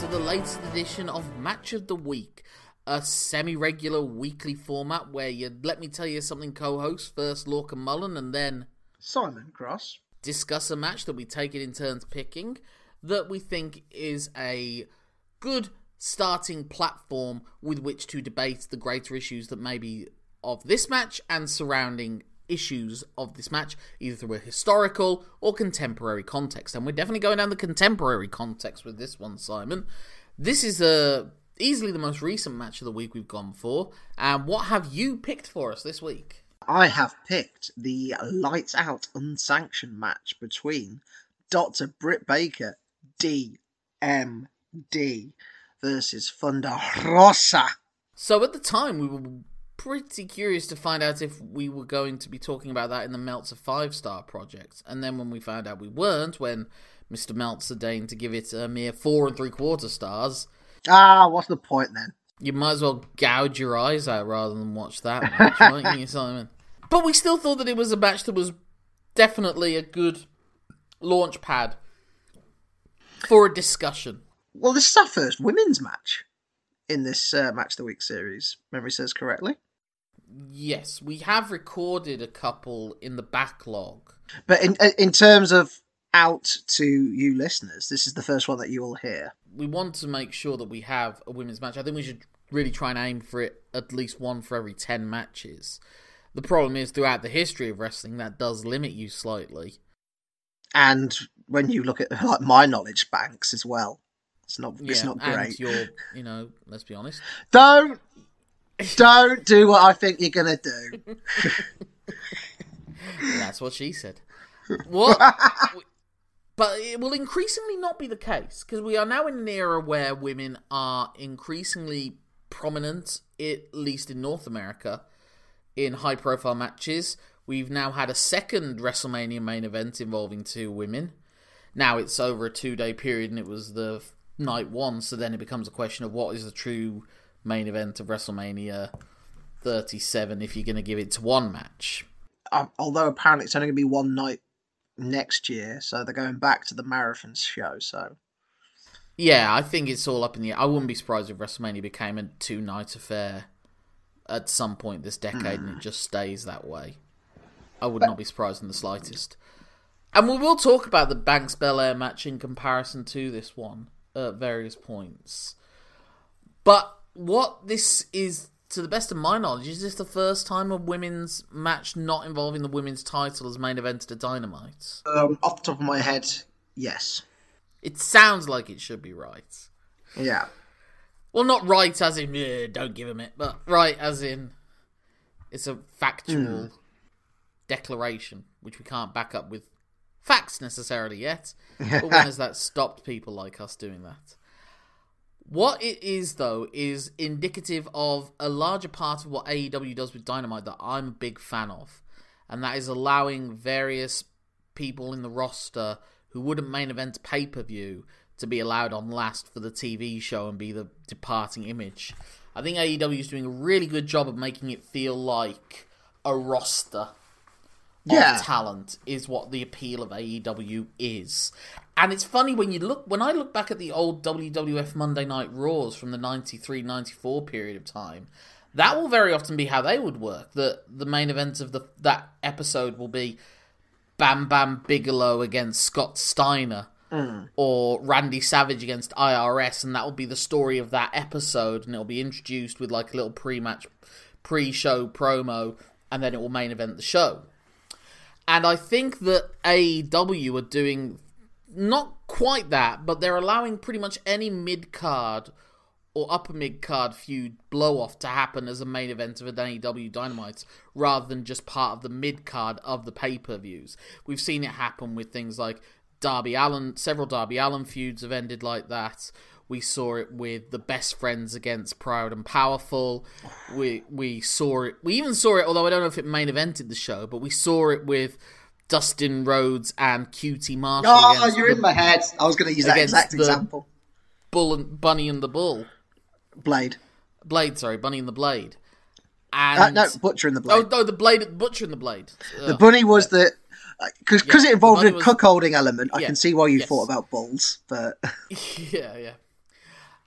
to the latest edition of Match of the Week, a semi regular weekly format where you let me tell you something co host, first Lorcan Mullen, and then Simon Cross. Discuss a match that we take it in turns picking that we think is a good starting platform with which to debate the greater issues that may be of this match and surrounding issues of this match, either through a historical or contemporary context. And we're definitely going down the contemporary context with this one, Simon. This is uh, easily the most recent match of the week we've gone for. And what have you picked for us this week? I have picked the lights out unsanctioned match between Dr. Britt Baker, DMD, versus Thunder Rosa. So at the time, we were pretty curious to find out if we were going to be talking about that in the Meltzer five star project. And then when we found out we weren't, when Mr. Meltzer deigned to give it a mere four and three quarter stars, Ah, what's the point then? you might as well gouge your eyes out rather than watch that match, mightn't you, Simon? But we still thought that it was a match that was definitely a good launch pad for a discussion. Well, this is our first women's match in this uh, Match of the Week series, memory says correctly. Yes, we have recorded a couple in the backlog. But in uh, in terms of out to you listeners, this is the first one that you will hear. we want to make sure that we have a women's match. I think we should really try and aim for it at least one for every 10 matches. The problem is, throughout the history of wrestling, that does limit you slightly. And when you look at like my knowledge banks as well, it's not it's not great. you know, let's be honest. Don't don't do what I think you're gonna do. That's what she said. What? but it will increasingly not be the case because we are now in an era where women are increasingly prominent, at least in North America, in high profile matches. We've now had a second WrestleMania main event involving two women. Now it's over a two day period and it was the night one, so then it becomes a question of what is the true main event of WrestleMania 37 if you're going to give it to one match. Um, although apparently it's only gonna be one night next year, so they're going back to the marathon show. So Yeah, I think it's all up in the air. I wouldn't be surprised if WrestleMania became a two night affair at some point this decade and it just stays that way. I would not be surprised in the slightest. And we will talk about the Banks Belair match in comparison to this one at various points. But what this is, to the best of my knowledge, is this the first time a women's match not involving the women's title as main event at Dynamite? um, off the top of my head, yes, It sounds like it should be right. yeah. Well, not right as in "Yeah, don't give him it, but right as in it's a factual hmm. declaration which we can't back up with facts necessarily yet. But when has that stopped people like us doing that? What it is, though, is indicative of a larger part of what AEW does with Dynamite that I'm a big fan of, and that is allowing various people in the roster who wouldn't main event pay per view to be allowed on last for the TV show and be the departing image. I think AEW is doing a really good job of making it feel like a roster Yeah. of talent is what the appeal of AEW is. And it's funny when you look when I look back at the old WWF Monday Night Raws from the 93-94 period of time, that will very often be how they would work. The the main event of the that episode will be Bam Bam Bigelow against Scott Steiner Mm. or Randy Savage against IRS, and that will be the story of that episode, and it'll be introduced with like a little pre-match, pre-show promo, and then it will main event the show. And I think that AEW are doing not quite that, but they're allowing pretty much any mid card or upper mid card feud blow off to happen as a main event of an AEW Dynamite rather than just part of the mid card of the pay per views. We've seen it happen with things like Darby Allin, several Darby Allin feuds have ended like that. We saw it with the best friends against Proud and Powerful. We we saw it. We even saw it, although I don't know if it main evented the show, but we saw it with Dustin Rhodes and QT Marshall. Oh, you're the in my head. I was going to use that exact example. Bull and Bunny and the Bull. Blade. Blade, sorry, Bunny and the Blade. Uh, And no, Butcher and the oh Blade. no, the Blade, Butcher and the Blade. the bunny was the. Because Yeah, it involved a was- cuckolding element, I Yeah, can see why you yes. thought about bulls, but yeah, yeah.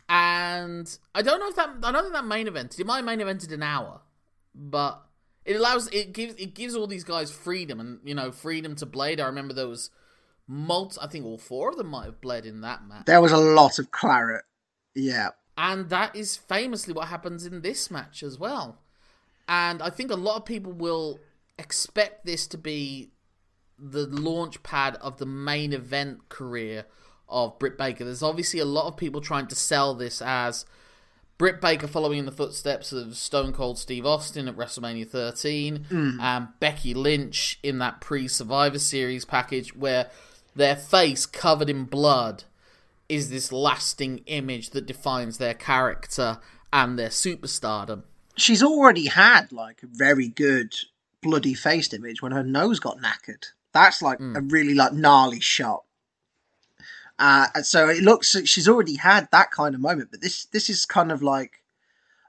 And I don't know if that I don't think that main evented. It might have main evented an hour, but it allows it gives it gives all these guys freedom and you know freedom to blade. I remember there was multi. I think all four of them might have bled in that match, there was a lot of claret. Yeah. and that is famously what happens in this match as well. And I think a lot of people will expect this to be the launch pad of the main event career of Britt Baker. There's obviously a lot of people trying to sell this as Britt Baker following in the footsteps of Stone Cold Steve Austin at WrestleMania 13, mm. and Becky Lynch in that pre Survivor Series package where their face covered in blood is this lasting image that defines their character and their superstardom. She's already had, like, a very good bloody faced image when her nose got knackered. That's, like, Hmm. a really, like, gnarly shot. Uh, and so it looks like she's already had that kind of moment, but this this is kind of like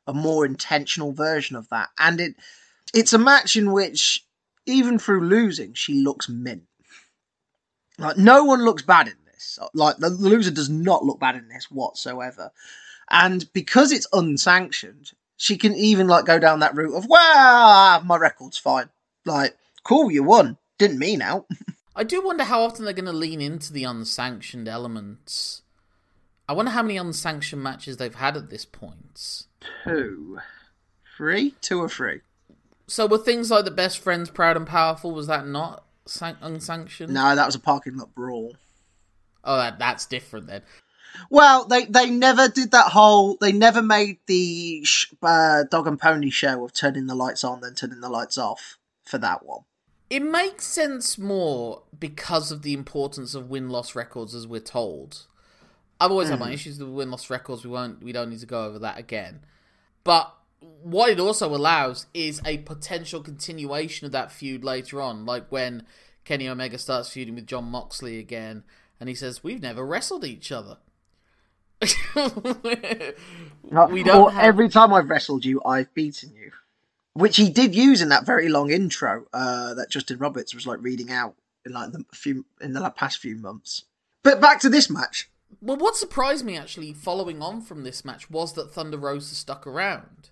a more intentional version of that, and it it's a match in which even through losing, she looks mint. Like no one looks bad in this. Like the loser does not look bad in this whatsoever, and because it's unsanctioned, she can even like go down that route of well, my record's fine. Like cool, you won. Didn't mean out. I do wonder how often they're going to lean into the unsanctioned elements. I wonder how many unsanctioned matches they've had at this point. Two, three, two or three. So were things like the best friends, proud and powerful? Was that not san- unsanctioned? No, that was a parking lot brawl. Oh, that, that's different then. Well, they they never did that whole. They never made the sh- uh, dog and pony show of turning the lights on then turning the lights off for that one. It makes sense more because of the importance of win loss records, as we're told. I've always had my hmm. issues with win loss records. We won't. We don't need to go over that again. But what it also allows is a potential continuation of that feud later on, like when Kenny Omega starts feuding with Jon Moxley again, and he says, "We've never wrestled each other." we don't Or have- every time I've wrestled you, I've beaten you, which he did use in that very long intro uh, that Justin Roberts was like reading out in like the few in the past few months. But back to this match. Well, what surprised me actually, following on from this match, was that Thunder Rosa stuck around.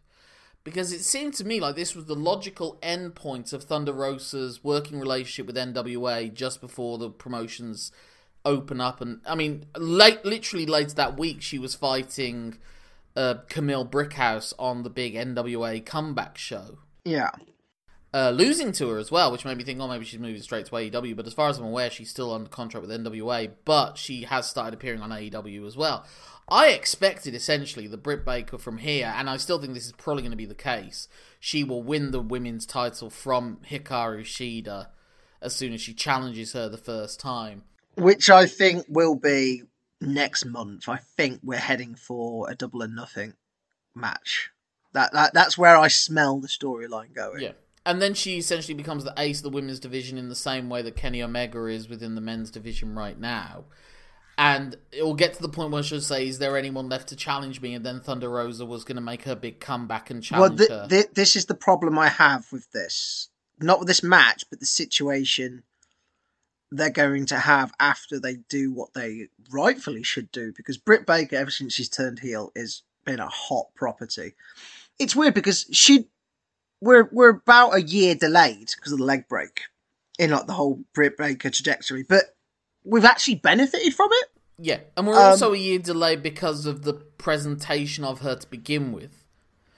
Because it seemed to me like this was the logical end point of Thunder Rosa's working relationship with NWA just before the promotions open up. And I mean, late, literally later that week, she was fighting uh, Kamille Brickhouse on the big NWA comeback show. Yeah. Uh, losing to her as well, which made me think, oh, maybe she's moving straight to AEW. But as far as I'm aware, she's still under contract with NWA, but she has started appearing on AEW as well. I expected essentially the Britt Baker from here, and I still think this is probably going to be the case. She will win the women's title from Hikaru Shida as soon as she challenges her the first time. Which I think will be next month. I think we're heading for a double or nothing match. That, that that's where I smell the storyline going. Yeah. And then she essentially becomes the ace of the women's division in the same way that Kenny Omega is within the men's division right now. And it will get to the point where she'll say, Is there anyone left to challenge me? And then Thunder Rosa was going to make her big comeback and Well, challenge th- her. th- this is the problem I have with this. Not with this match, but the situation they're going to have after they do what they rightfully should do. Because Britt Baker, ever since she's turned heel, has been a hot property. It's weird because she, we're we're about a year delayed because of the leg break in like the whole Britt Baker trajectory, but we've actually benefited from it. yeah. And we're Um, also a year delayed because of the presentation of her to begin with.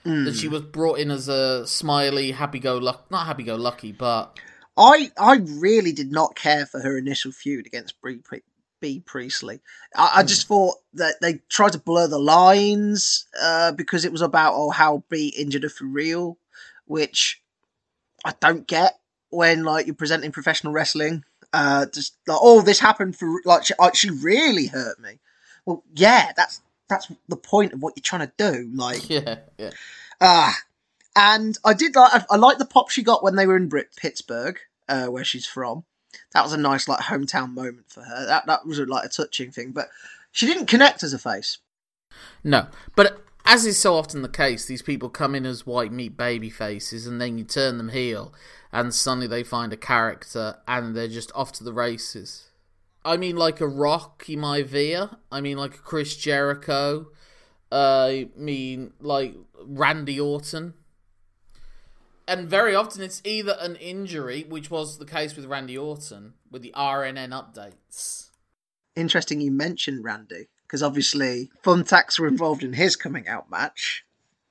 Hmm. That she was brought in as a smiley, happy go lucky, not happy go lucky, but I I really did not care for her initial feud against Brie Pri- Bea Priestley. I, I just thought that they tried to blur the lines uh, because it was about oh how Bea injured her for real, which I don't get when like you're presenting professional wrestling. Uh, just like oh this happened for like she, like, she really hurt me. Well, yeah, that's that's the point of what you're trying to do. Like yeah, yeah. Ah, and I did like I, like the pop she got when they were in Brit- Pittsburgh, uh, where she's from. that was a nice like hometown moment for her. That that was like a touching thing, but she didn't connect as a face. No, but as is so often the case, these people come in as white meat baby faces, and then you turn them heel, and suddenly they find a character, and they're just off to the races. I mean, like a Rocky Maivia. I mean, like a Chris Jericho. Uh, I mean, like Randy Orton. And very often it's either an injury, which was the case with Randy Orton, with the RNN updates. Interesting you mentioned Randy, because obviously Thumbtacks were involved in his coming out match,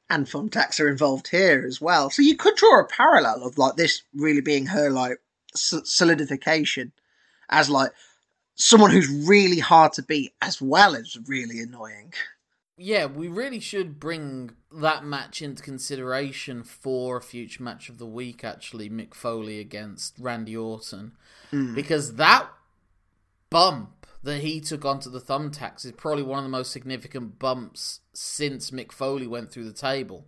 and Thumbtacks are involved here as well. So you could draw a parallel of like this really being her like solidification as like someone who's really hard to beat as well as really annoying. Yeah, we really should bring that match into consideration for a future match of the week, actually, Mick Foley against Randy Orton. Mm. Because that bump that he took onto the thumbtacks is probably one of the most significant bumps since Mick Foley went through the table.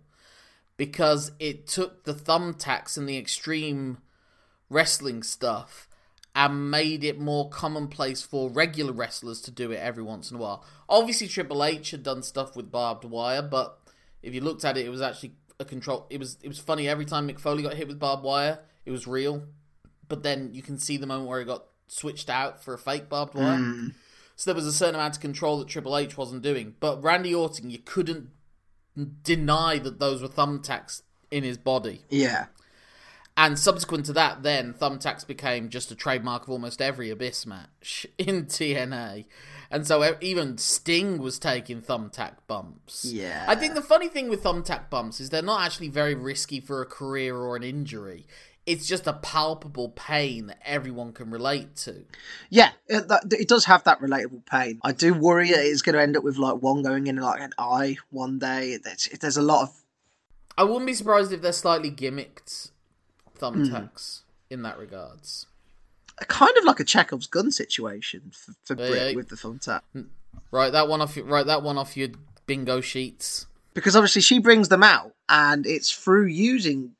Because it took the thumbtacks and the extreme wrestling stuff and made it more commonplace for regular wrestlers to do it every once in a while. Obviously, Triple H had done stuff with barbed wire, but if you looked at it, it was actually a control. It was it was funny every time Mick Foley got hit with barbed wire, it was real. But then you can see the moment where he got switched out for a fake barbed wire. Mm. So there was a certain amount of control that Triple H wasn't doing. But Randy Orton, you couldn't deny that those were thumbtacks in his body. Yeah. And subsequent to that, then Thumbtacks became just a trademark of almost every Abyss match in TNA. And so even Sting was taking thumbtack bumps. Yeah. I think the funny thing with thumbtack bumps is they're not actually very risky for a career or an injury. It's just a palpable pain that everyone can relate to. Yeah, it, it does have that relatable pain. I do worry that it's going to end up with like one going in like an eye one day. There's, there's a lot of. I wouldn't be surprised if they're slightly gimmicked thumbtacks mm. in that regards. Kind of like a Chekhov's gun situation for, for Britt yeah. with the thumbtack. Right, that one off. Your, right, that one off your bingo sheets. Because obviously she brings them out, and it's through using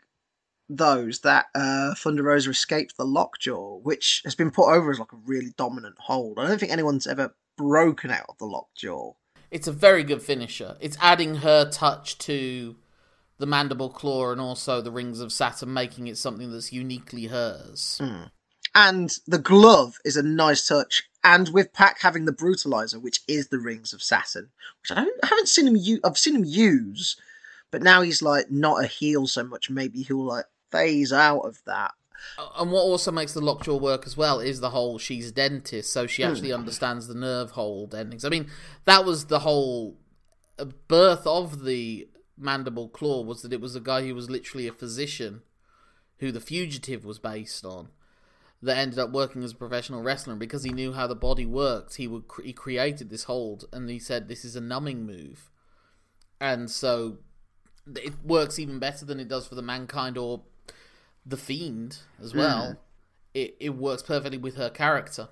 those that uh, Thunder Rosa escaped the lockjaw, which has been put over as like a really dominant hold. I don't think anyone's ever broken out of the lockjaw. It's a very good finisher. It's adding her touch to the mandible claw and also the rings of Saturn, making it something that's uniquely hers. And the glove is a nice touch. And with Pac having the brutalizer, which is the rings of Saturn, which I don't I haven't seen him use. I've seen him use, but now he's like not a heel so much. Maybe he'll like phase out of that. And what also makes the lockjaw work as well is the whole she's a dentist, so she actually understands the nerve hold endings. I mean, that was the whole uh, birth of the mandible claw was that it was a guy who was literally a physician who the fugitive was based on that ended up working as a professional wrestler. And because he knew how the body worked he would he created this hold and he said this is a numbing move. And so it works even better than it does for the mankind or the fiend as hmm. well. It, it works perfectly with her character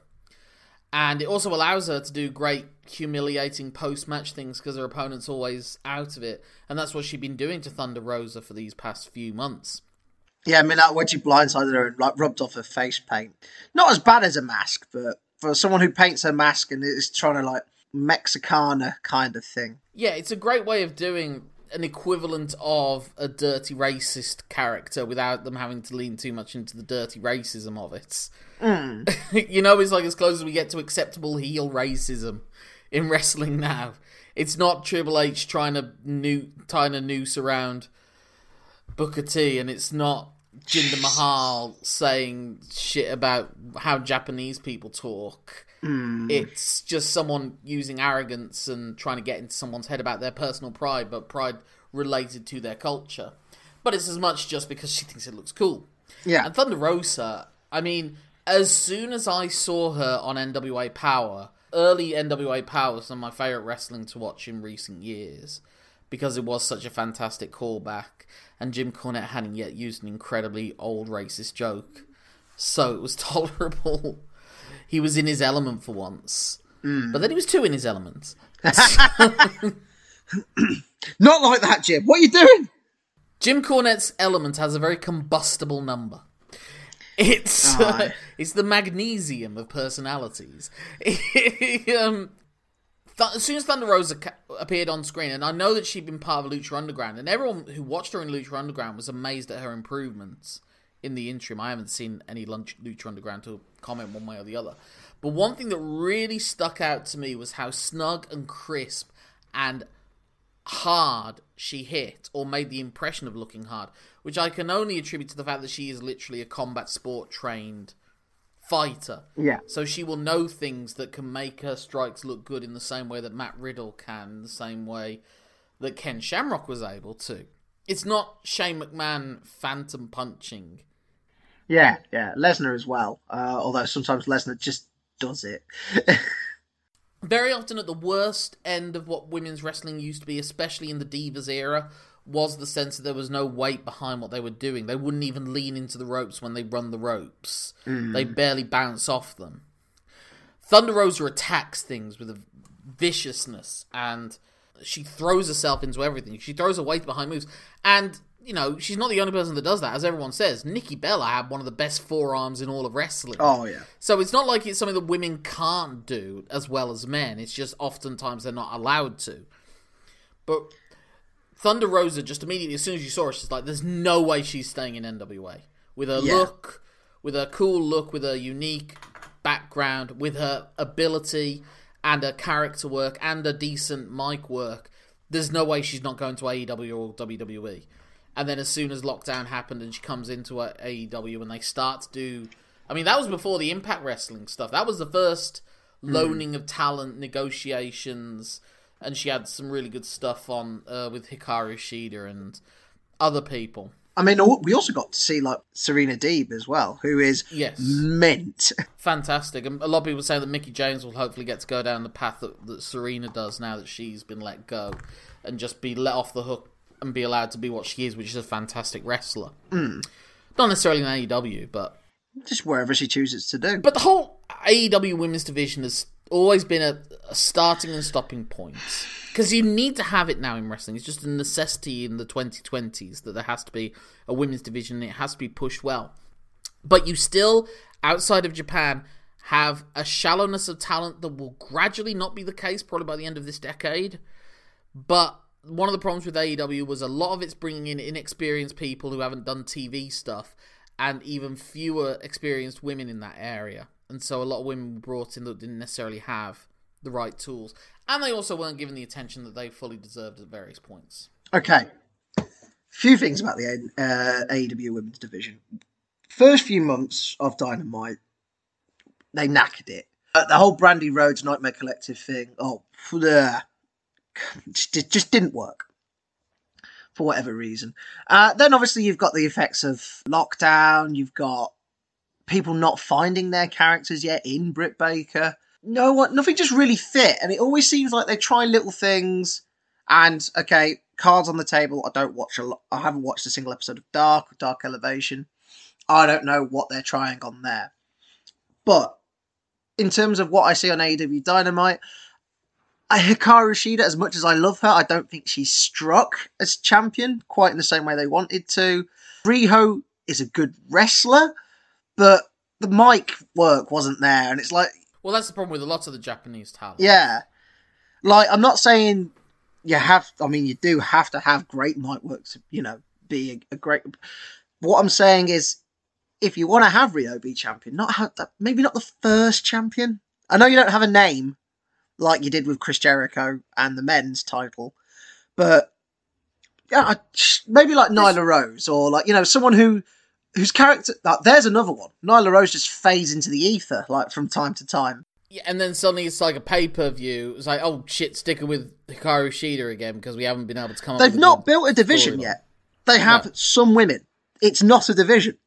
and it also allows her to do great humiliating post-match things because her opponent's always out of it and that's what she's been doing to thunder rosa for these past few months Yeah, I mean, like when she blindsided her and like rubbed off her face paint. Not as bad as a mask, but for someone who paints her mask and is trying to like Mexicana kind of thing. yeah it's a great way of doing an equivalent of a dirty racist character without them having to lean too much into the dirty racism of it. Mm. You know it's like as close as we get to acceptable heel racism in wrestling now. It's not triple h trying to new tying a noose around Booker T, and it's not Jinder Mahal saying shit about how Japanese people talk. Mm. It's just someone using arrogance and trying to get into someone's head about their personal pride, but pride related to their culture. But it's as much just because she thinks it looks cool. Yeah. And Thunder Rosa, I mean, as soon as I saw her on NWA Power, early NWA Power was some of my favourite wrestling to watch in recent years because it was such a fantastic callback, and Jim Cornette hadn't yet used an incredibly old racist joke, so it was tolerable. He was in his element for once, but then he was too in his element. Not like that, Jim. What are you doing? Jim Cornette's element has a very combustible number. It's uh, it's the magnesium of personalities. um, Th- as soon as Thunder Rosa ca- appeared on screen, and I know that she'd been part of Lucha Underground, and everyone who watched her in Lucha Underground was amazed at her improvements in the interim. I haven't seen any Lunch- Lucha Underground to comment one way or the other. But one thing that really stuck out to me was how snug and crisp and hard she hit, or made the impression of looking hard, which I can only attribute to the fact that she is literally a combat sport trained fighter. Yeah. So she will know things that can make her strikes look good in the same way that Matt Riddle can, the same way that Ken Shamrock was able to. It's not Shane McMahon phantom punching. Yeah, yeah. Lesnar as well. Uh, although sometimes Lesnar just does it. Very often at the worst end of what women's wrestling used to be, especially in the Divas era, was the sense that there was no weight behind what they were doing. They wouldn't even lean into the ropes when they run the ropes. They barely bounce off them. Thunder Rosa attacks things with a viciousness and she throws herself into everything. She throws her weight behind moves. And, you know, she's not the only person that does that. As everyone says, Nikki Bella had one of the best forearms in all of wrestling. oh yeah. So it's not like it's something that women can't do as well as men. It's just oftentimes they're not allowed to. But Thunder Rosa, just immediately as soon as you saw her, she's like, "There's no way she's staying in NWA." With her Yeah. look, with her cool look, with her unique background, with her ability and her character work and her decent mic work, there's no way she's not going to AEW or WWE. And then as soon as lockdown happened and she comes into AEW and they start to do, I mean, that was before the Impact Wrestling stuff. That was the first loaning of talent negotiations, and she had some really good stuff on uh, with Hikaru Shida and other people. I mean, we also got to see like Serena Deeb as well, who is Yes. mint. Fantastic. And a lot of people say that Mickie James will hopefully get to go down the path that, that Serena does now that she's been let go and just be let off the hook and be allowed to be what she is, which is a fantastic wrestler. Mm. Not necessarily in AEW, but Just wherever she chooses to do. but the whole AEW women's division has always been a, a starting and stopping point because you need to have it now in wrestling. It's just a necessity in the 2020s that there has to be a women's division and it has to be pushed well. But you still, outside of Japan, have a shallowness of talent that will gradually not be the case probably by the end of this decade. But one of the problems with AEW was a lot of it's bringing in inexperienced people who haven't done TV stuff and even fewer experienced women in that area. And so a lot of women were brought in that didn't necessarily have the right tools. And they also weren't given the attention that they fully deserved at various points. Okay. Few things about the uh, AEW women's division. First few months of Dynamite, they knackered it. Uh, the whole Brandi Rhodes Nightmare Collective thing, oh, bleh, just, just didn't work for whatever reason. Uh, then obviously you've got the effects of lockdown. You've got people not finding their characters yet in Britt Baker. No one, nothing just really fit, and it always seems like they try little things. And okay, cards on the table. I don't watch a lot. I haven't watched a single episode of Dark or Dark Elevation. I don't know what they're trying on there. But in terms of what I see on AEW Dynamite, Hikaru Shida, as much as I love her, I don't think she's struck as champion quite in the same way they wanted to. Riho is a good wrestler, but the mic work wasn't there, and it's like, Well, that's the problem with a lot of the Japanese talent. yeah, like I'm not saying you have. I mean, you do have to have great mic work to, you know, be a, a great. What I'm saying is, if you want to have Riho be champion, not have that, maybe not the first champion. I know you don't have a name like you did with Chris Jericho and the men's title, but yeah, I- maybe like Nyla Rose or like you know someone who whose character. Like, there's another one. Nyla Rose just fades into the ether like from time to time. Yeah, and then suddenly it's like a pay per view. It's like, oh shit, sticking with Hikaru Shida again because we haven't been able to come up They've not built a division yet. They have No. some women. It's not a division.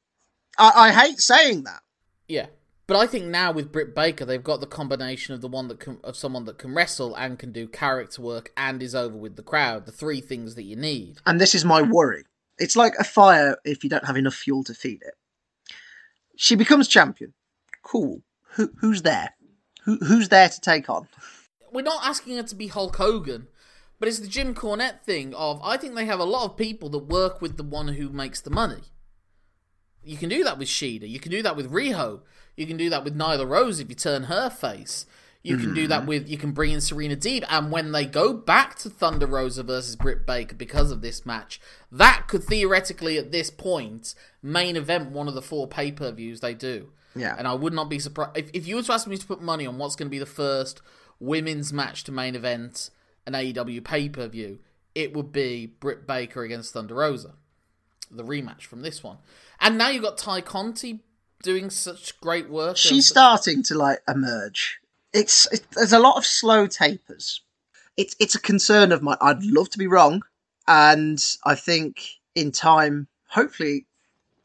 I, I hate saying that. Yeah. But I think now with Britt Baker, they've got the combination of the one that can, of someone that can wrestle and can do character work and is over with the crowd. The three things that you need. And this is my worry. It's like a fire if you don't have enough fuel to feed it. She becomes champion. Cool. Who, who's there? Who, who's there to take on? We're not asking her to be Hulk Hogan, but it's the Jim Cornette thing of I think they have a lot of people that work with the one who makes the money. You can do that with Shida. You can do that with Riho. You can do that with Nyla Rose if you turn her face. You can do that mm-hmm. with you can bring in Serena Deeb, and when they go back to Thunder Rosa versus Britt Baker because of this match, that could theoretically at this point main event one of the four pay per views they do. Yeah. and I would not be surprised if, if you were to ask me to put money on what's going to be the first women's match to main event an AEW pay per view. It would be Britt Baker against Thunder Rosa, the rematch from this one. And now you've got Tay Conti doing such great work. She's starting to like emerge. It's it, there's a lot of slow tapers. It's it's a concern of mine. I'd love to be wrong, and I think in time, hopefully,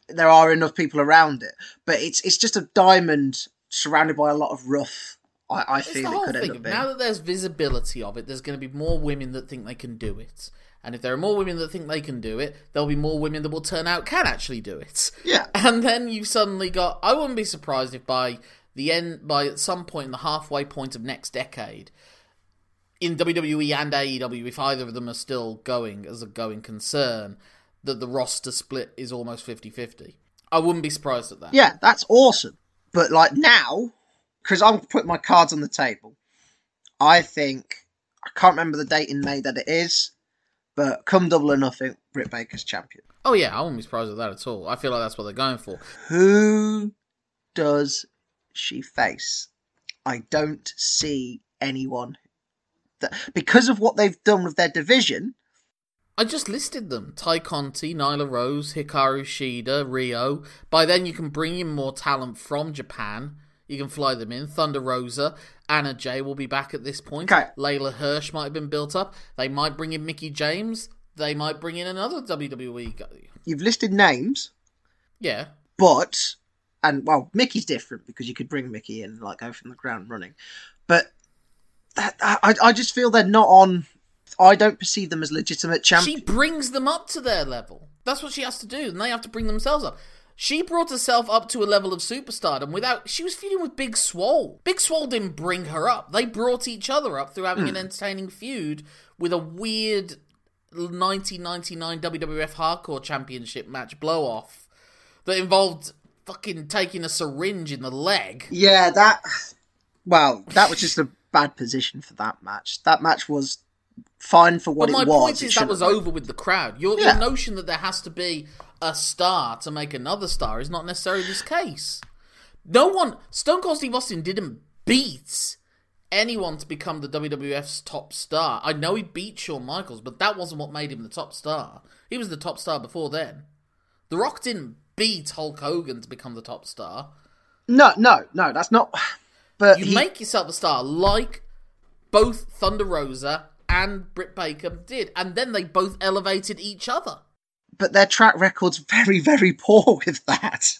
there are enough people around it. But it's it's just a diamond surrounded by a lot of rough. I, I feel it could end thing. up being. Now that there's visibility of it, there's going to be more women that think they can do it. And if there are more women that think they can do it, there'll be more women that will turn out can actually do it. Yeah. And then you've suddenly got. I wouldn't be surprised if by the end, by at some point in the halfway point of next decade, in WWE and AEW, if either of them are still going as a going concern, that the roster split is almost 50 50. I wouldn't be surprised at that. Yeah, that's awesome. But like now, because I'm putting my cards on the table, I think I can't remember the date in May that it is, but come double or nothing, Britt Baker's champion. Oh, yeah, I wouldn't be surprised at that at all. I feel like that's what they're going for. Who does she face? I don't see anyone that because of what they've done with their division. I just listed them: Tay Conti, Nyla Rose, Hikaru Shida, Riho. By then, you can bring in more talent from Japan. You can fly them in. Thunder Rosa, Anna Jay will be back at this point. Okay. Leyla Hirsch might have been built up. They might bring in Mickie James. They might bring in another WWE guy. You've listed names, Yeah, but and well, Mickie's different because you could bring Mickie in like go from the ground running, but that, I I just feel they're not on. I don't perceive them as legitimate champions. she brings them up to their level. That's what she has to do, and they have to bring themselves up. She brought herself up to a level of superstardom without. She was feuding with Big Swole. Big Swole didn't bring her up. They brought each other up through having an hmm. entertaining feud with a weird 1999 WWF Hardcore Championship match blow off that involved fucking taking a syringe in the leg. Yeah, that. Well, that was just a bad position for that match. That match was fine for what But my it was. My point is that was over with the crowd. Your, Yeah. your notion that there has to be a star to make another star is not necessarily this case. No one, Stone Cold Steve Austin didn't beat anyone to become the WWF's top star. I know he beat Shawn Michaels, but that wasn't what made him the top star. He was the top star before then. The Rock didn't beat Hulk Hogan to become the top star. No, no, no. That's not. But You he- make yourself a star like both Thunder Rosa and Britt Baker did, and then they both elevated each other. but their track record's very, very poor with that.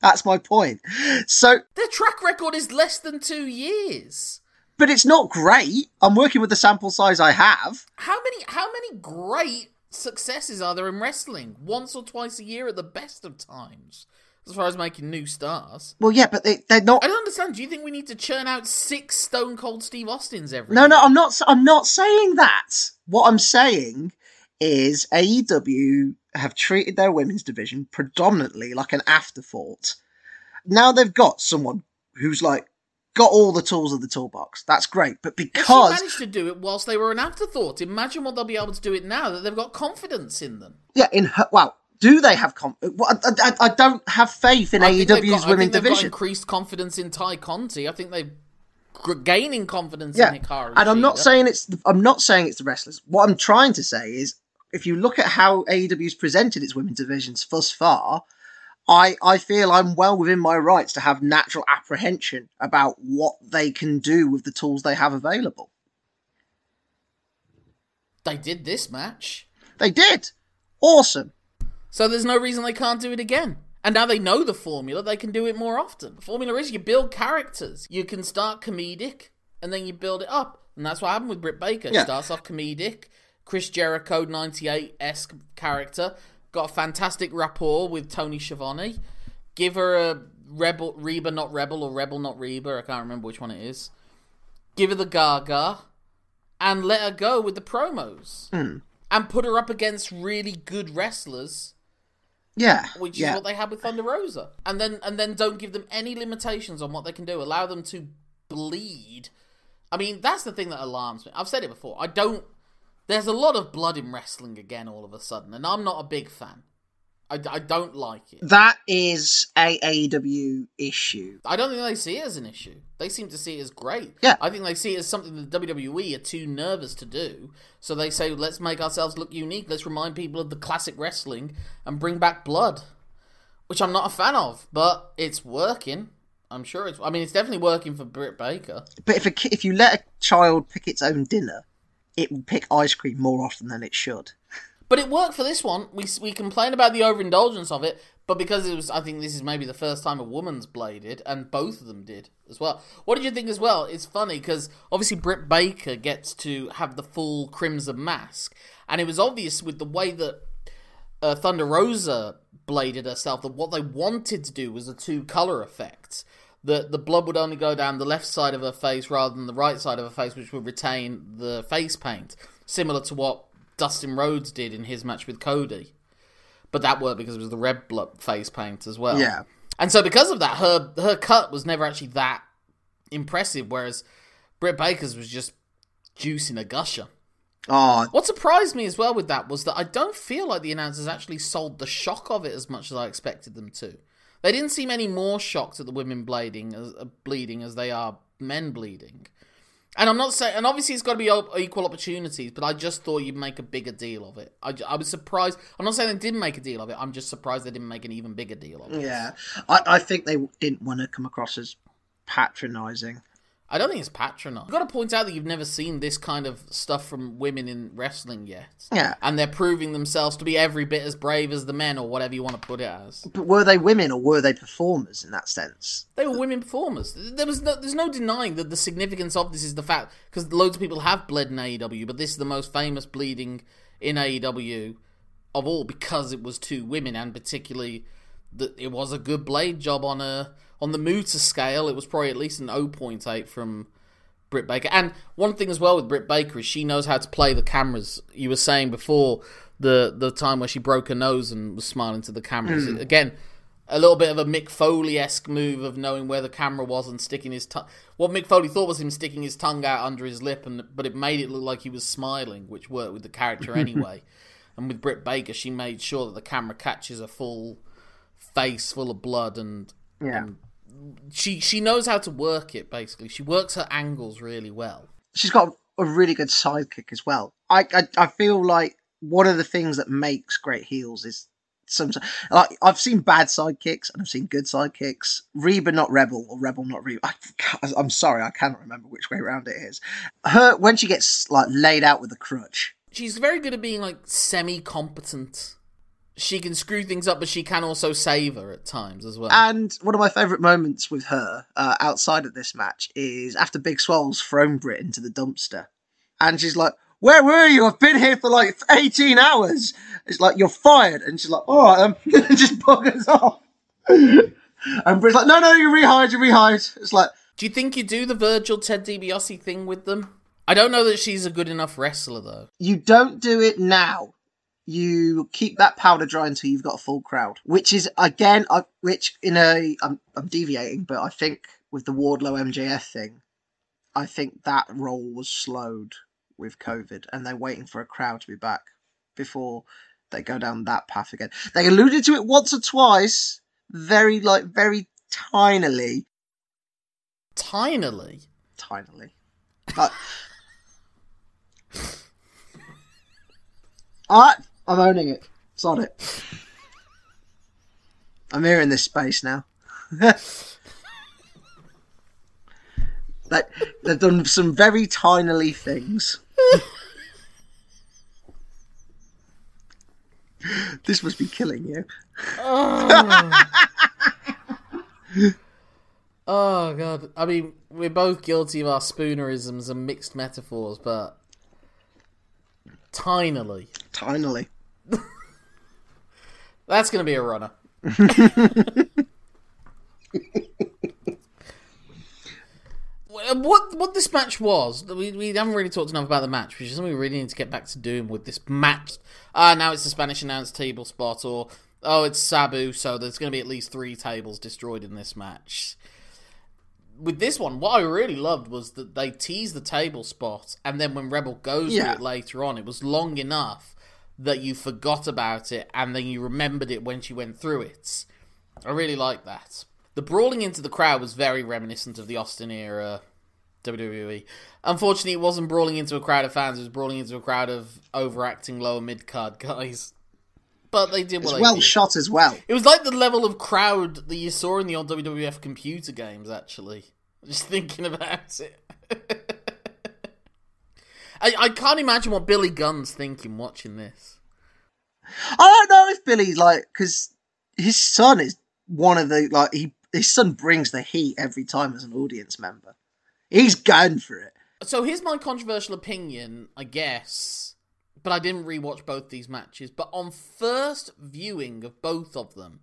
That's my point. So, Their track record is less than two years. but it's not great. I'm working with the sample size I have. How many how many great successes are there in wrestling? Once or twice a year at the best of times. As far as making new stars. Well, yeah, but they, they're not. I don't understand. Do you think we need to churn out six Stone Cold Steve Austins every No, year? no, I'm not. I'm not saying that. What I'm saying is AEW have treated their women's division predominantly like an afterthought. Now they've got someone who's like got all the tools of the toolbox. That's great, but because managed to do it whilst they were an afterthought. Imagine what they'll be able to do it now that they've got confidence in them. yeah, in her, well, do they have? Com- I, I, I don't have faith in I think AEW's got- I women's think they've got division. increased confidence in Tay Conti. I think they're gr- gaining confidence Yeah, in Hikaru. and I'm not saying it's. The, I'm not saying it's the wrestlers. What I'm trying to say is, if you look at how AEW's presented its women's divisions thus far, I I feel I'm well within my rights to have natural apprehension about what they can do with the tools they have available. they did this match. They did, awesome. So there's no reason they can't do it again. And now they know the formula, they can do it more often. The formula is you build characters. You can start comedic and then you build it up. And that's what happened with Britt Baker. Yeah. Starts off comedic, Chris Jericho 98 esque character. Got a fantastic rapport with Tony Schiavone. Give her a Rebel Reba not Rebel or Rebel not Reba, I can't remember which one it is. Give her the Gaga and let her go with the promos. Hmm. And put her up against really good wrestlers Yeah, which is what they had with Thunder Rosa, and then and then don't give them any limitations on what they can do. Allow them to bleed. I mean, that's the thing that alarms me. I've said it before. I don't. There's a lot of blood in wrestling again, all of a sudden, and I'm not a big fan. I, I don't like it. That is a AEW issue. I don't think they see it as an issue. They seem to see it as great. Yeah. I think they see it as something that WWE are too nervous to do. So they say, let's make ourselves look unique. Let's remind people of the classic wrestling and bring back blood, which I'm not a fan of, but it's working. I'm sure it's. I mean, it's definitely working for Britt Baker. But if a if you let a child pick its own dinner, it will pick ice cream more often than it should. But it worked for this one. We we complain about the overindulgence of it, but because it was, I think this is maybe the first time a woman's bladed, and both of them did as well. What did you think as well? It's funny because obviously Britt Baker gets to have the full crimson mask, and it was obvious with the way that uh, Thunder Rosa bladed herself that what they wanted to do was a two color effect. That the blood would only go down the left side of her face rather than the right side of her face, which would retain the face paint, similar to what Dustin Rhodes did in his match with Cody. But that worked because it was the red blood face paint as well. Yeah. And so because of that, her her cut was never actually that impressive, whereas Britt Baker's was just juicing a gusher. Oh, What surprised me as well with that was that I don't feel like the announcers actually sold the shock of it as much as I expected them to. They didn't seem any more shocked at the women bleeding as, uh, bleeding as they are men bleeding. And I'm not saying, and obviously it's got to be equal opportunities, but I just thought you'd make a bigger deal of it. I, I was surprised. I'm not saying they didn't make a deal of it. I'm just surprised they didn't make an even bigger deal of it. yeah. I, I think they didn't want to come across as patronising. I don't think it's patronising. You've got to point out that you've never seen this kind of stuff from women in wrestling yet. Yeah. And they're proving themselves to be every bit as brave as the men, or whatever you want to put it as. But were they women or were they performers in that sense? They were women performers. There was no, there's no denying that the significance of this is the fact because loads of people have bled in AEW, but this is the most famous bleeding in AEW of all because it was two women, and particularly that it was a good blade job on a on the Muta scale. It was probably at least an 0.8 from Britt Baker. And one thing as well with Britt Baker is she knows how to play the cameras. You were saying before the the time where she broke her nose and was smiling to the cameras. Hmm. Again, a little bit of a Mick Foley esque move of knowing where the camera was and sticking his tongue. What Mick Foley thought was him sticking his tongue out under his lip, and but it made it look like he was smiling, which worked with the character anyway. and with Britt Baker, she made sure that the camera catches a full face full of blood and Yeah. She she knows how to work it basically she works her angles really well She's got a really good sidekick as well. I, I I feel like one of the things that makes great heels is some like I've seen bad sidekicks and I've seen good sidekicks. Reba not Rebel or Rebel not Reba. I, I'm sorry, I cannot remember which way around it is. Her when she gets like laid out with a crutch. she's very good at being like semi-competent she can screw things up but she can also save her at times as well And one of my favourite moments with her uh, outside of this match is after Big Swole's thrown Britt into the dumpster. And she's like, Where were you? I've been here for like 18 hours. It's like, You're fired. And she's like, All right, um, just buggers off. and Britt's like, No, no, you rehired, you rehired. It's like, do you think you do the virgil ted DiBiase thing with them i don't know that she's a good enough wrestler though You don't do it now. You keep that powder dry until you've got a full crowd, which is again, uh, which in a, I'm, I'm deviating, but I think with the Wardlow MJF thing, I think that role was slowed with COVID, and they're waiting for a crowd to be back before they go down that path again. They alluded to it once or twice, very like very tinily, tinily tinily. Like, I'm owning it. It's on it. I'm here in this space now. Like, they've done some very tinily things. this must be killing you. Oh. oh god i mean we're both guilty of our spoonerisms and mixed metaphors but tinily Tinily. That's going to be a runner. what what this match was, we, we haven't really talked enough about the match, which is something we really need to get back to doing with this match. Uh, now it's the Spanish announce table spot, or oh, it's Sabu, so there's going to be at least three tables destroyed in this match. With this one, what I really loved was that they teased the table spot, and then when Rebel goes Yeah. to it later on, it was long enough that you forgot about it, and then you remembered it when she went through it. I really like that. The brawling into the crowd was very reminiscent of the Austin era WWE. Unfortunately, it wasn't brawling into a crowd of fans; it was brawling into a crowd of overacting lower mid card guys. But they did what It's they well did. shot as well. It was like the level of crowd that you saw in the old WWF computer games. Actually, just thinking about it. I, I can't imagine what Billy Gunn's thinking watching this. I don't know if Billy like because his son is one of the like he his son brings the heat every time as an audience member. He's going for it. So here's my controversial opinion, I guess. But I didn't rewatch both these matches. But on first viewing of both of them,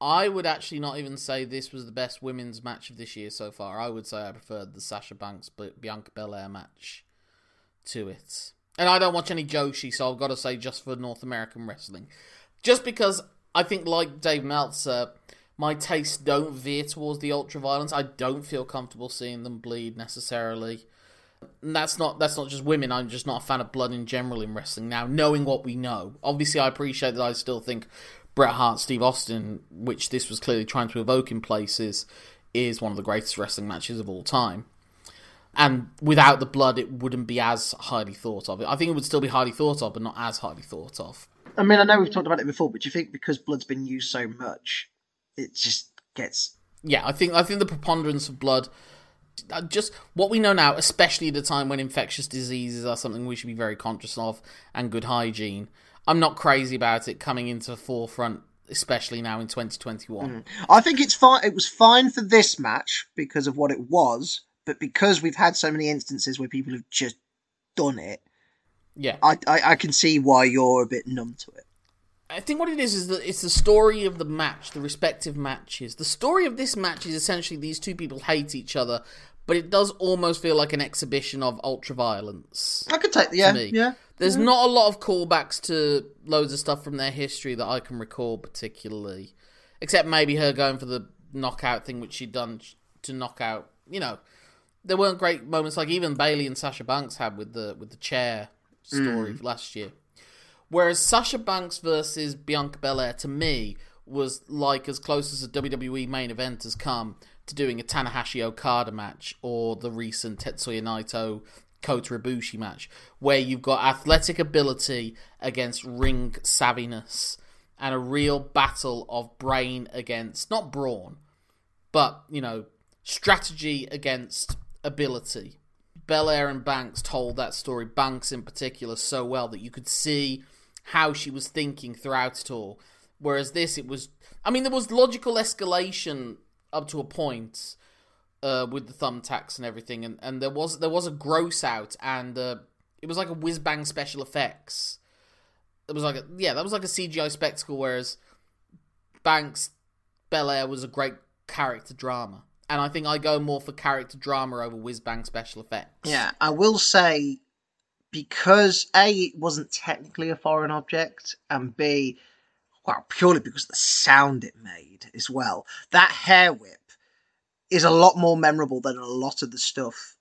I would actually not even say this was the best women's match of this year so far. I would say I preferred the Sasha Banks Bianca Belair match to it. And I don't watch any Joshi, so I've got to say just for North American wrestling. Just because I think, like Dave Meltzer, my tastes don't veer towards the ultra violence. I don't feel comfortable seeing them bleed necessarily. And that's not that's not just women. I'm just not a fan of blood in general in wrestling. Now, knowing what we know, obviously, I appreciate that. I still think Bret Hart, Steve Austin, which this was clearly trying to evoke in places, is one of the greatest wrestling matches of all time. And without the blood, it wouldn't be as highly thought of. I think it would still be highly thought of, but not as highly thought of. I mean, I know we've talked about it before, but do you think because blood's been used so much, it just gets Yeah, I think I think the preponderance of blood, uh, just what we know now, especially at a time when infectious diseases are something we should be very conscious of, and good hygiene. I'm not crazy about it coming into the forefront, especially now in 2021. I think it's fine. It was fine for this match because of what it was, but because we've had so many instances where people have just done it, Yeah, I, I, I can see why you're a bit numb to it. I think what it is is that it's the story of the match, the respective matches. The story of this match is essentially these two people hate each other, but it does almost feel like an exhibition of ultra violence. I could take yeah, yeah. There's not a lot of callbacks to loads of stuff from their history that I can recall particularly, except maybe her going for the knockout thing, which she'd done to knock out. You know, there weren't great moments like even Bayley and Sasha Banks had with the with the chair story mm. last year. Whereas Sasha Banks versus Bianca Belair to me was like as close as a WWE main event has come to doing a Tanahashi Okada match or the recent Tetsuya Naito Kota Ibushi match, where you've got athletic ability against ring savviness and a real battle of brain against not brawn, but you know strategy against ability. Belair and Banks told that story, Banks in particular, so well that you could see how she was thinking throughout it all. Whereas this, it was, I mean, there was logical escalation up to a point uh, with the thumbtacks and everything, and, and there was there was a gross out, and uh, it was like a whiz bang special effects. It was like a, yeah, that was like a CGI spectacle, whereas Banks Belair was a great character drama. And I think I go more for character drama over whiz bang special effects. Yeah, I will say because A, it wasn't technically a foreign object, and B, well, purely because of the sound it made as well. That hair whip is a lot more memorable than a lot of the stuff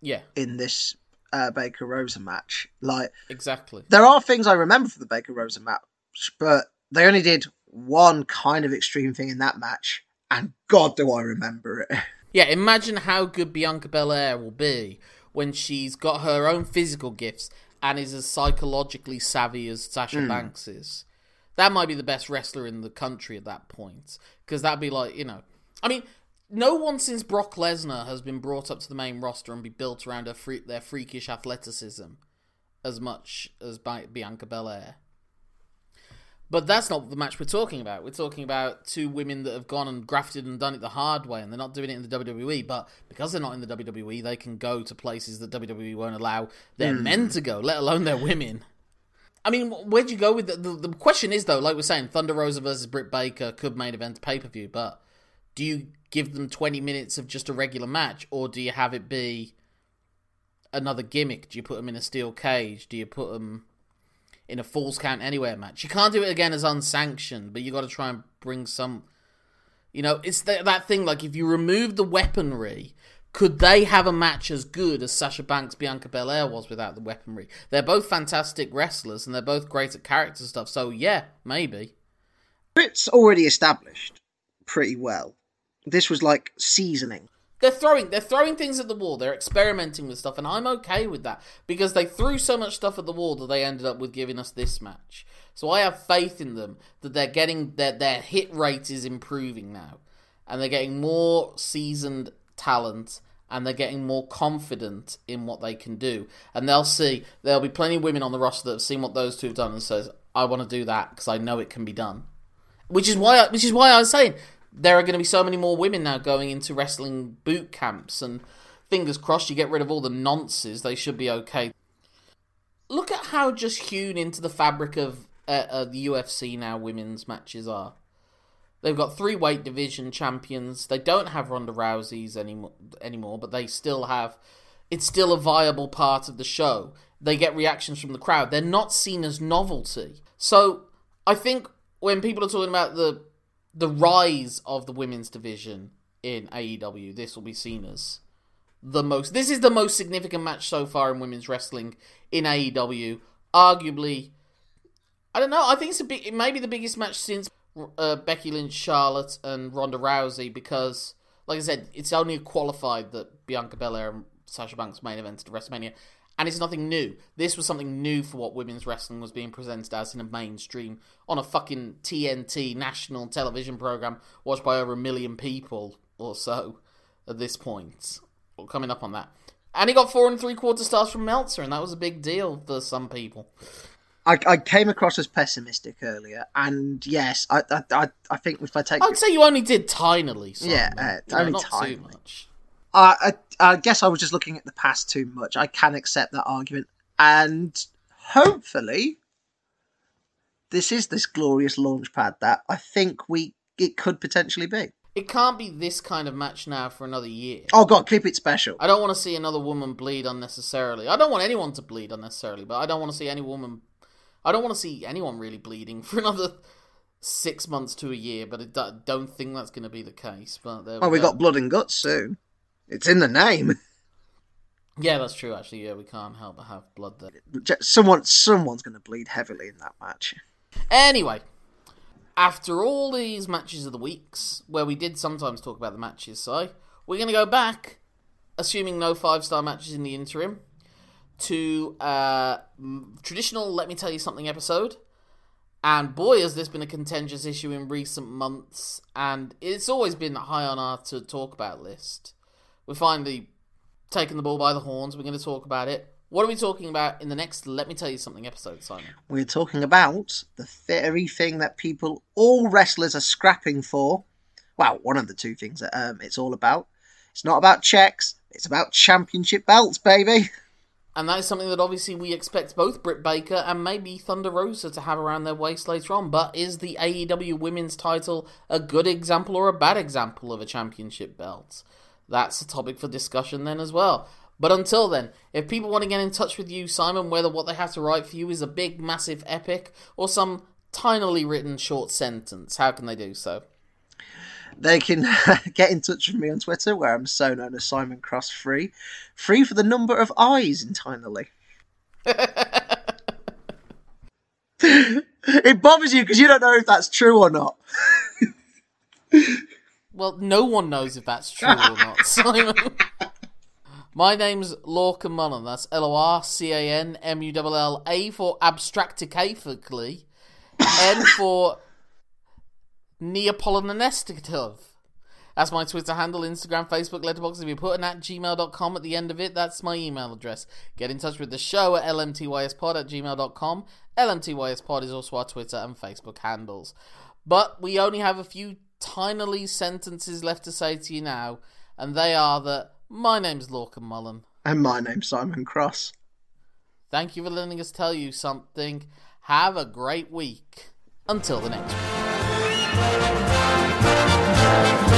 Yeah, in this uh, Baker Rosa match. Like, exactly. there are things I remember from the Baker Rosa match, but they only did one kind of extreme thing in that match, and God, do I remember it. Yeah, imagine how good Bianca Belair will be when she's got her own physical gifts and is as psychologically savvy as Sasha hmm. Banks is. That might be the best wrestler in the country at that point. Because that'd be like, you know. I mean, no one since Brock Lesnar has been brought up to the main roster and be built around her free- their freakish athleticism as much as Bi- Bianca Belair. But that's not the match we're talking about. We're talking about two women that have gone and grafted and done it the hard way, and they're not doing it in the WWE. But because they're not in the WWE, they can go to places that WWE won't allow their hmm. men to go, let alone their women. I mean, where'd you go with the, the? The question is though, like we're saying, Thunder Rosa versus Britt Baker could main event pay per view, but do you give them twenty minutes of just a regular match, or do you have it be another gimmick? Do you put them in a steel cage? Do you put them in a Falls Count Anywhere match. You can't do it again as unsanctioned, but you got to try and bring some. You know, it's th- that thing like if you remove the weaponry, could they have a match as good as Sasha Banks Bianca Belair was without the weaponry? They're both fantastic wrestlers and they're both great at character stuff. So yeah, maybe. It's already established pretty well. This was like seasoning. They're throwing they're throwing things at the wall. They're experimenting with stuff, and I'm okay with that because they threw so much stuff at the wall that they ended up with giving us this match. So I have faith in them that they're getting their their hit rate is improving now, and they're getting more seasoned talent and they're getting more confident in what they can do. And they'll see there'll be plenty of women on the roster that have seen what those two have done and says, "I want to do that because I know it can be done." Which is why, which is why I was saying there are going to be so many more women now going into wrestling boot camps, and fingers crossed you get rid of all the nonsense. They should be okay. Look at how just hewn into the fabric of uh, uh, the UFC now women's matches are. They've got three weight division champions. They don't have Ronda Rousey's anymore, anymore, but they still have. It's still a viable part of the show. They get reactions from the crowd. They're not seen as novelty. So I think when people are talking about the the rise of the women's division in AEW, this will be seen as the most. This is the most significant match so far in women's wrestling in AEW. Arguably, I don't know. I think it's a big. It may be the biggest match since uh, Becky Lynch, Charlotte, and Ronda Rousey because, like I said, it's only qualified that Bianca Belair and Sasha Banks main evented WrestleMania, and it's nothing new. This was something new for what women's wrestling was being presented as in a mainstream on a fucking TNT national television program watched by over a million people or so at this point, or coming up on that. And he got four and three quarter stars from Meltzer, and that was a big deal for some people. I, I came across as pessimistic earlier, and yes, I I, I think if I take, I'd say you only did tinily. Simon. Yeah, uh, You know, only not tinily. too much. I, I I guess I was just looking at the past too much. I can accept that argument, and hopefully, this is this glorious launch pad that I think we it could potentially be. It can't be this kind of match now for another year. Oh God, keep it special. I don't want to see another woman bleed unnecessarily. I don't want anyone to bleed unnecessarily, but I don't want to see any woman. I don't want to see anyone really bleeding for another six months to a year. But I do- don't think that's going to be the case. But there we Oh, we go. got blood and guts soon. It's in the name. Yeah, that's true. Actually, yeah, we can't help but have blood there. Someone, someone's going to bleed heavily in that match. Anyway, after all these matches of the weeks, where we did sometimes talk about the matches, so we're going to go back, assuming no five star matches in the interim, to uh, traditional Let Me Tell You Something episode. And boy, has this been a contentious issue in recent months, and it's always been high on our to talk about list. We're finally taking the ball by the horns. We're going to talk about it. What are we talking about in the next Let Me Tell You Something episode, Simon? We're talking about the very thing that people, all wrestlers, are scrapping for. Well, one of the two things that um, it's all about. It's not about checks. It's about championship belts, baby. And that is something that obviously we expect both Britt Baker and maybe Thunder Rosa to have around their waist later on. But is the AEW women's title a good example or a bad example of a championship belt? That's a topic for discussion then as well. But until then, if people want to get in touch with you, Simon, whether what they have to write for you is a big, massive epic or some tinily written short sentence, how can they do so? They can get in touch with me on Twitter, where I'm so known as Simon Cross Free. Free for the number of eyes entirely. it bothers you because you don't know if that's true or not. Well, no one knows if that's true or not, Simon. My name's Lorcan Mullen. That's L O R C A N M U L L A for abstracticaphically, N for Neapolitanistic. That's my Twitter handle, Instagram, Facebook, Letterboxd. If you put an at gmail.com at the end of it, that's my email address. Get in touch with the show at lmtyspod at gmail.com. lmtyspod is also our Twitter and Facebook handles. But we only have a few tinily sentences left to say to you now, and they are that my name's Lorcan Mullen. And my name's Simon Cross. Thank you for letting us tell you something. Have a great week. Until the next one.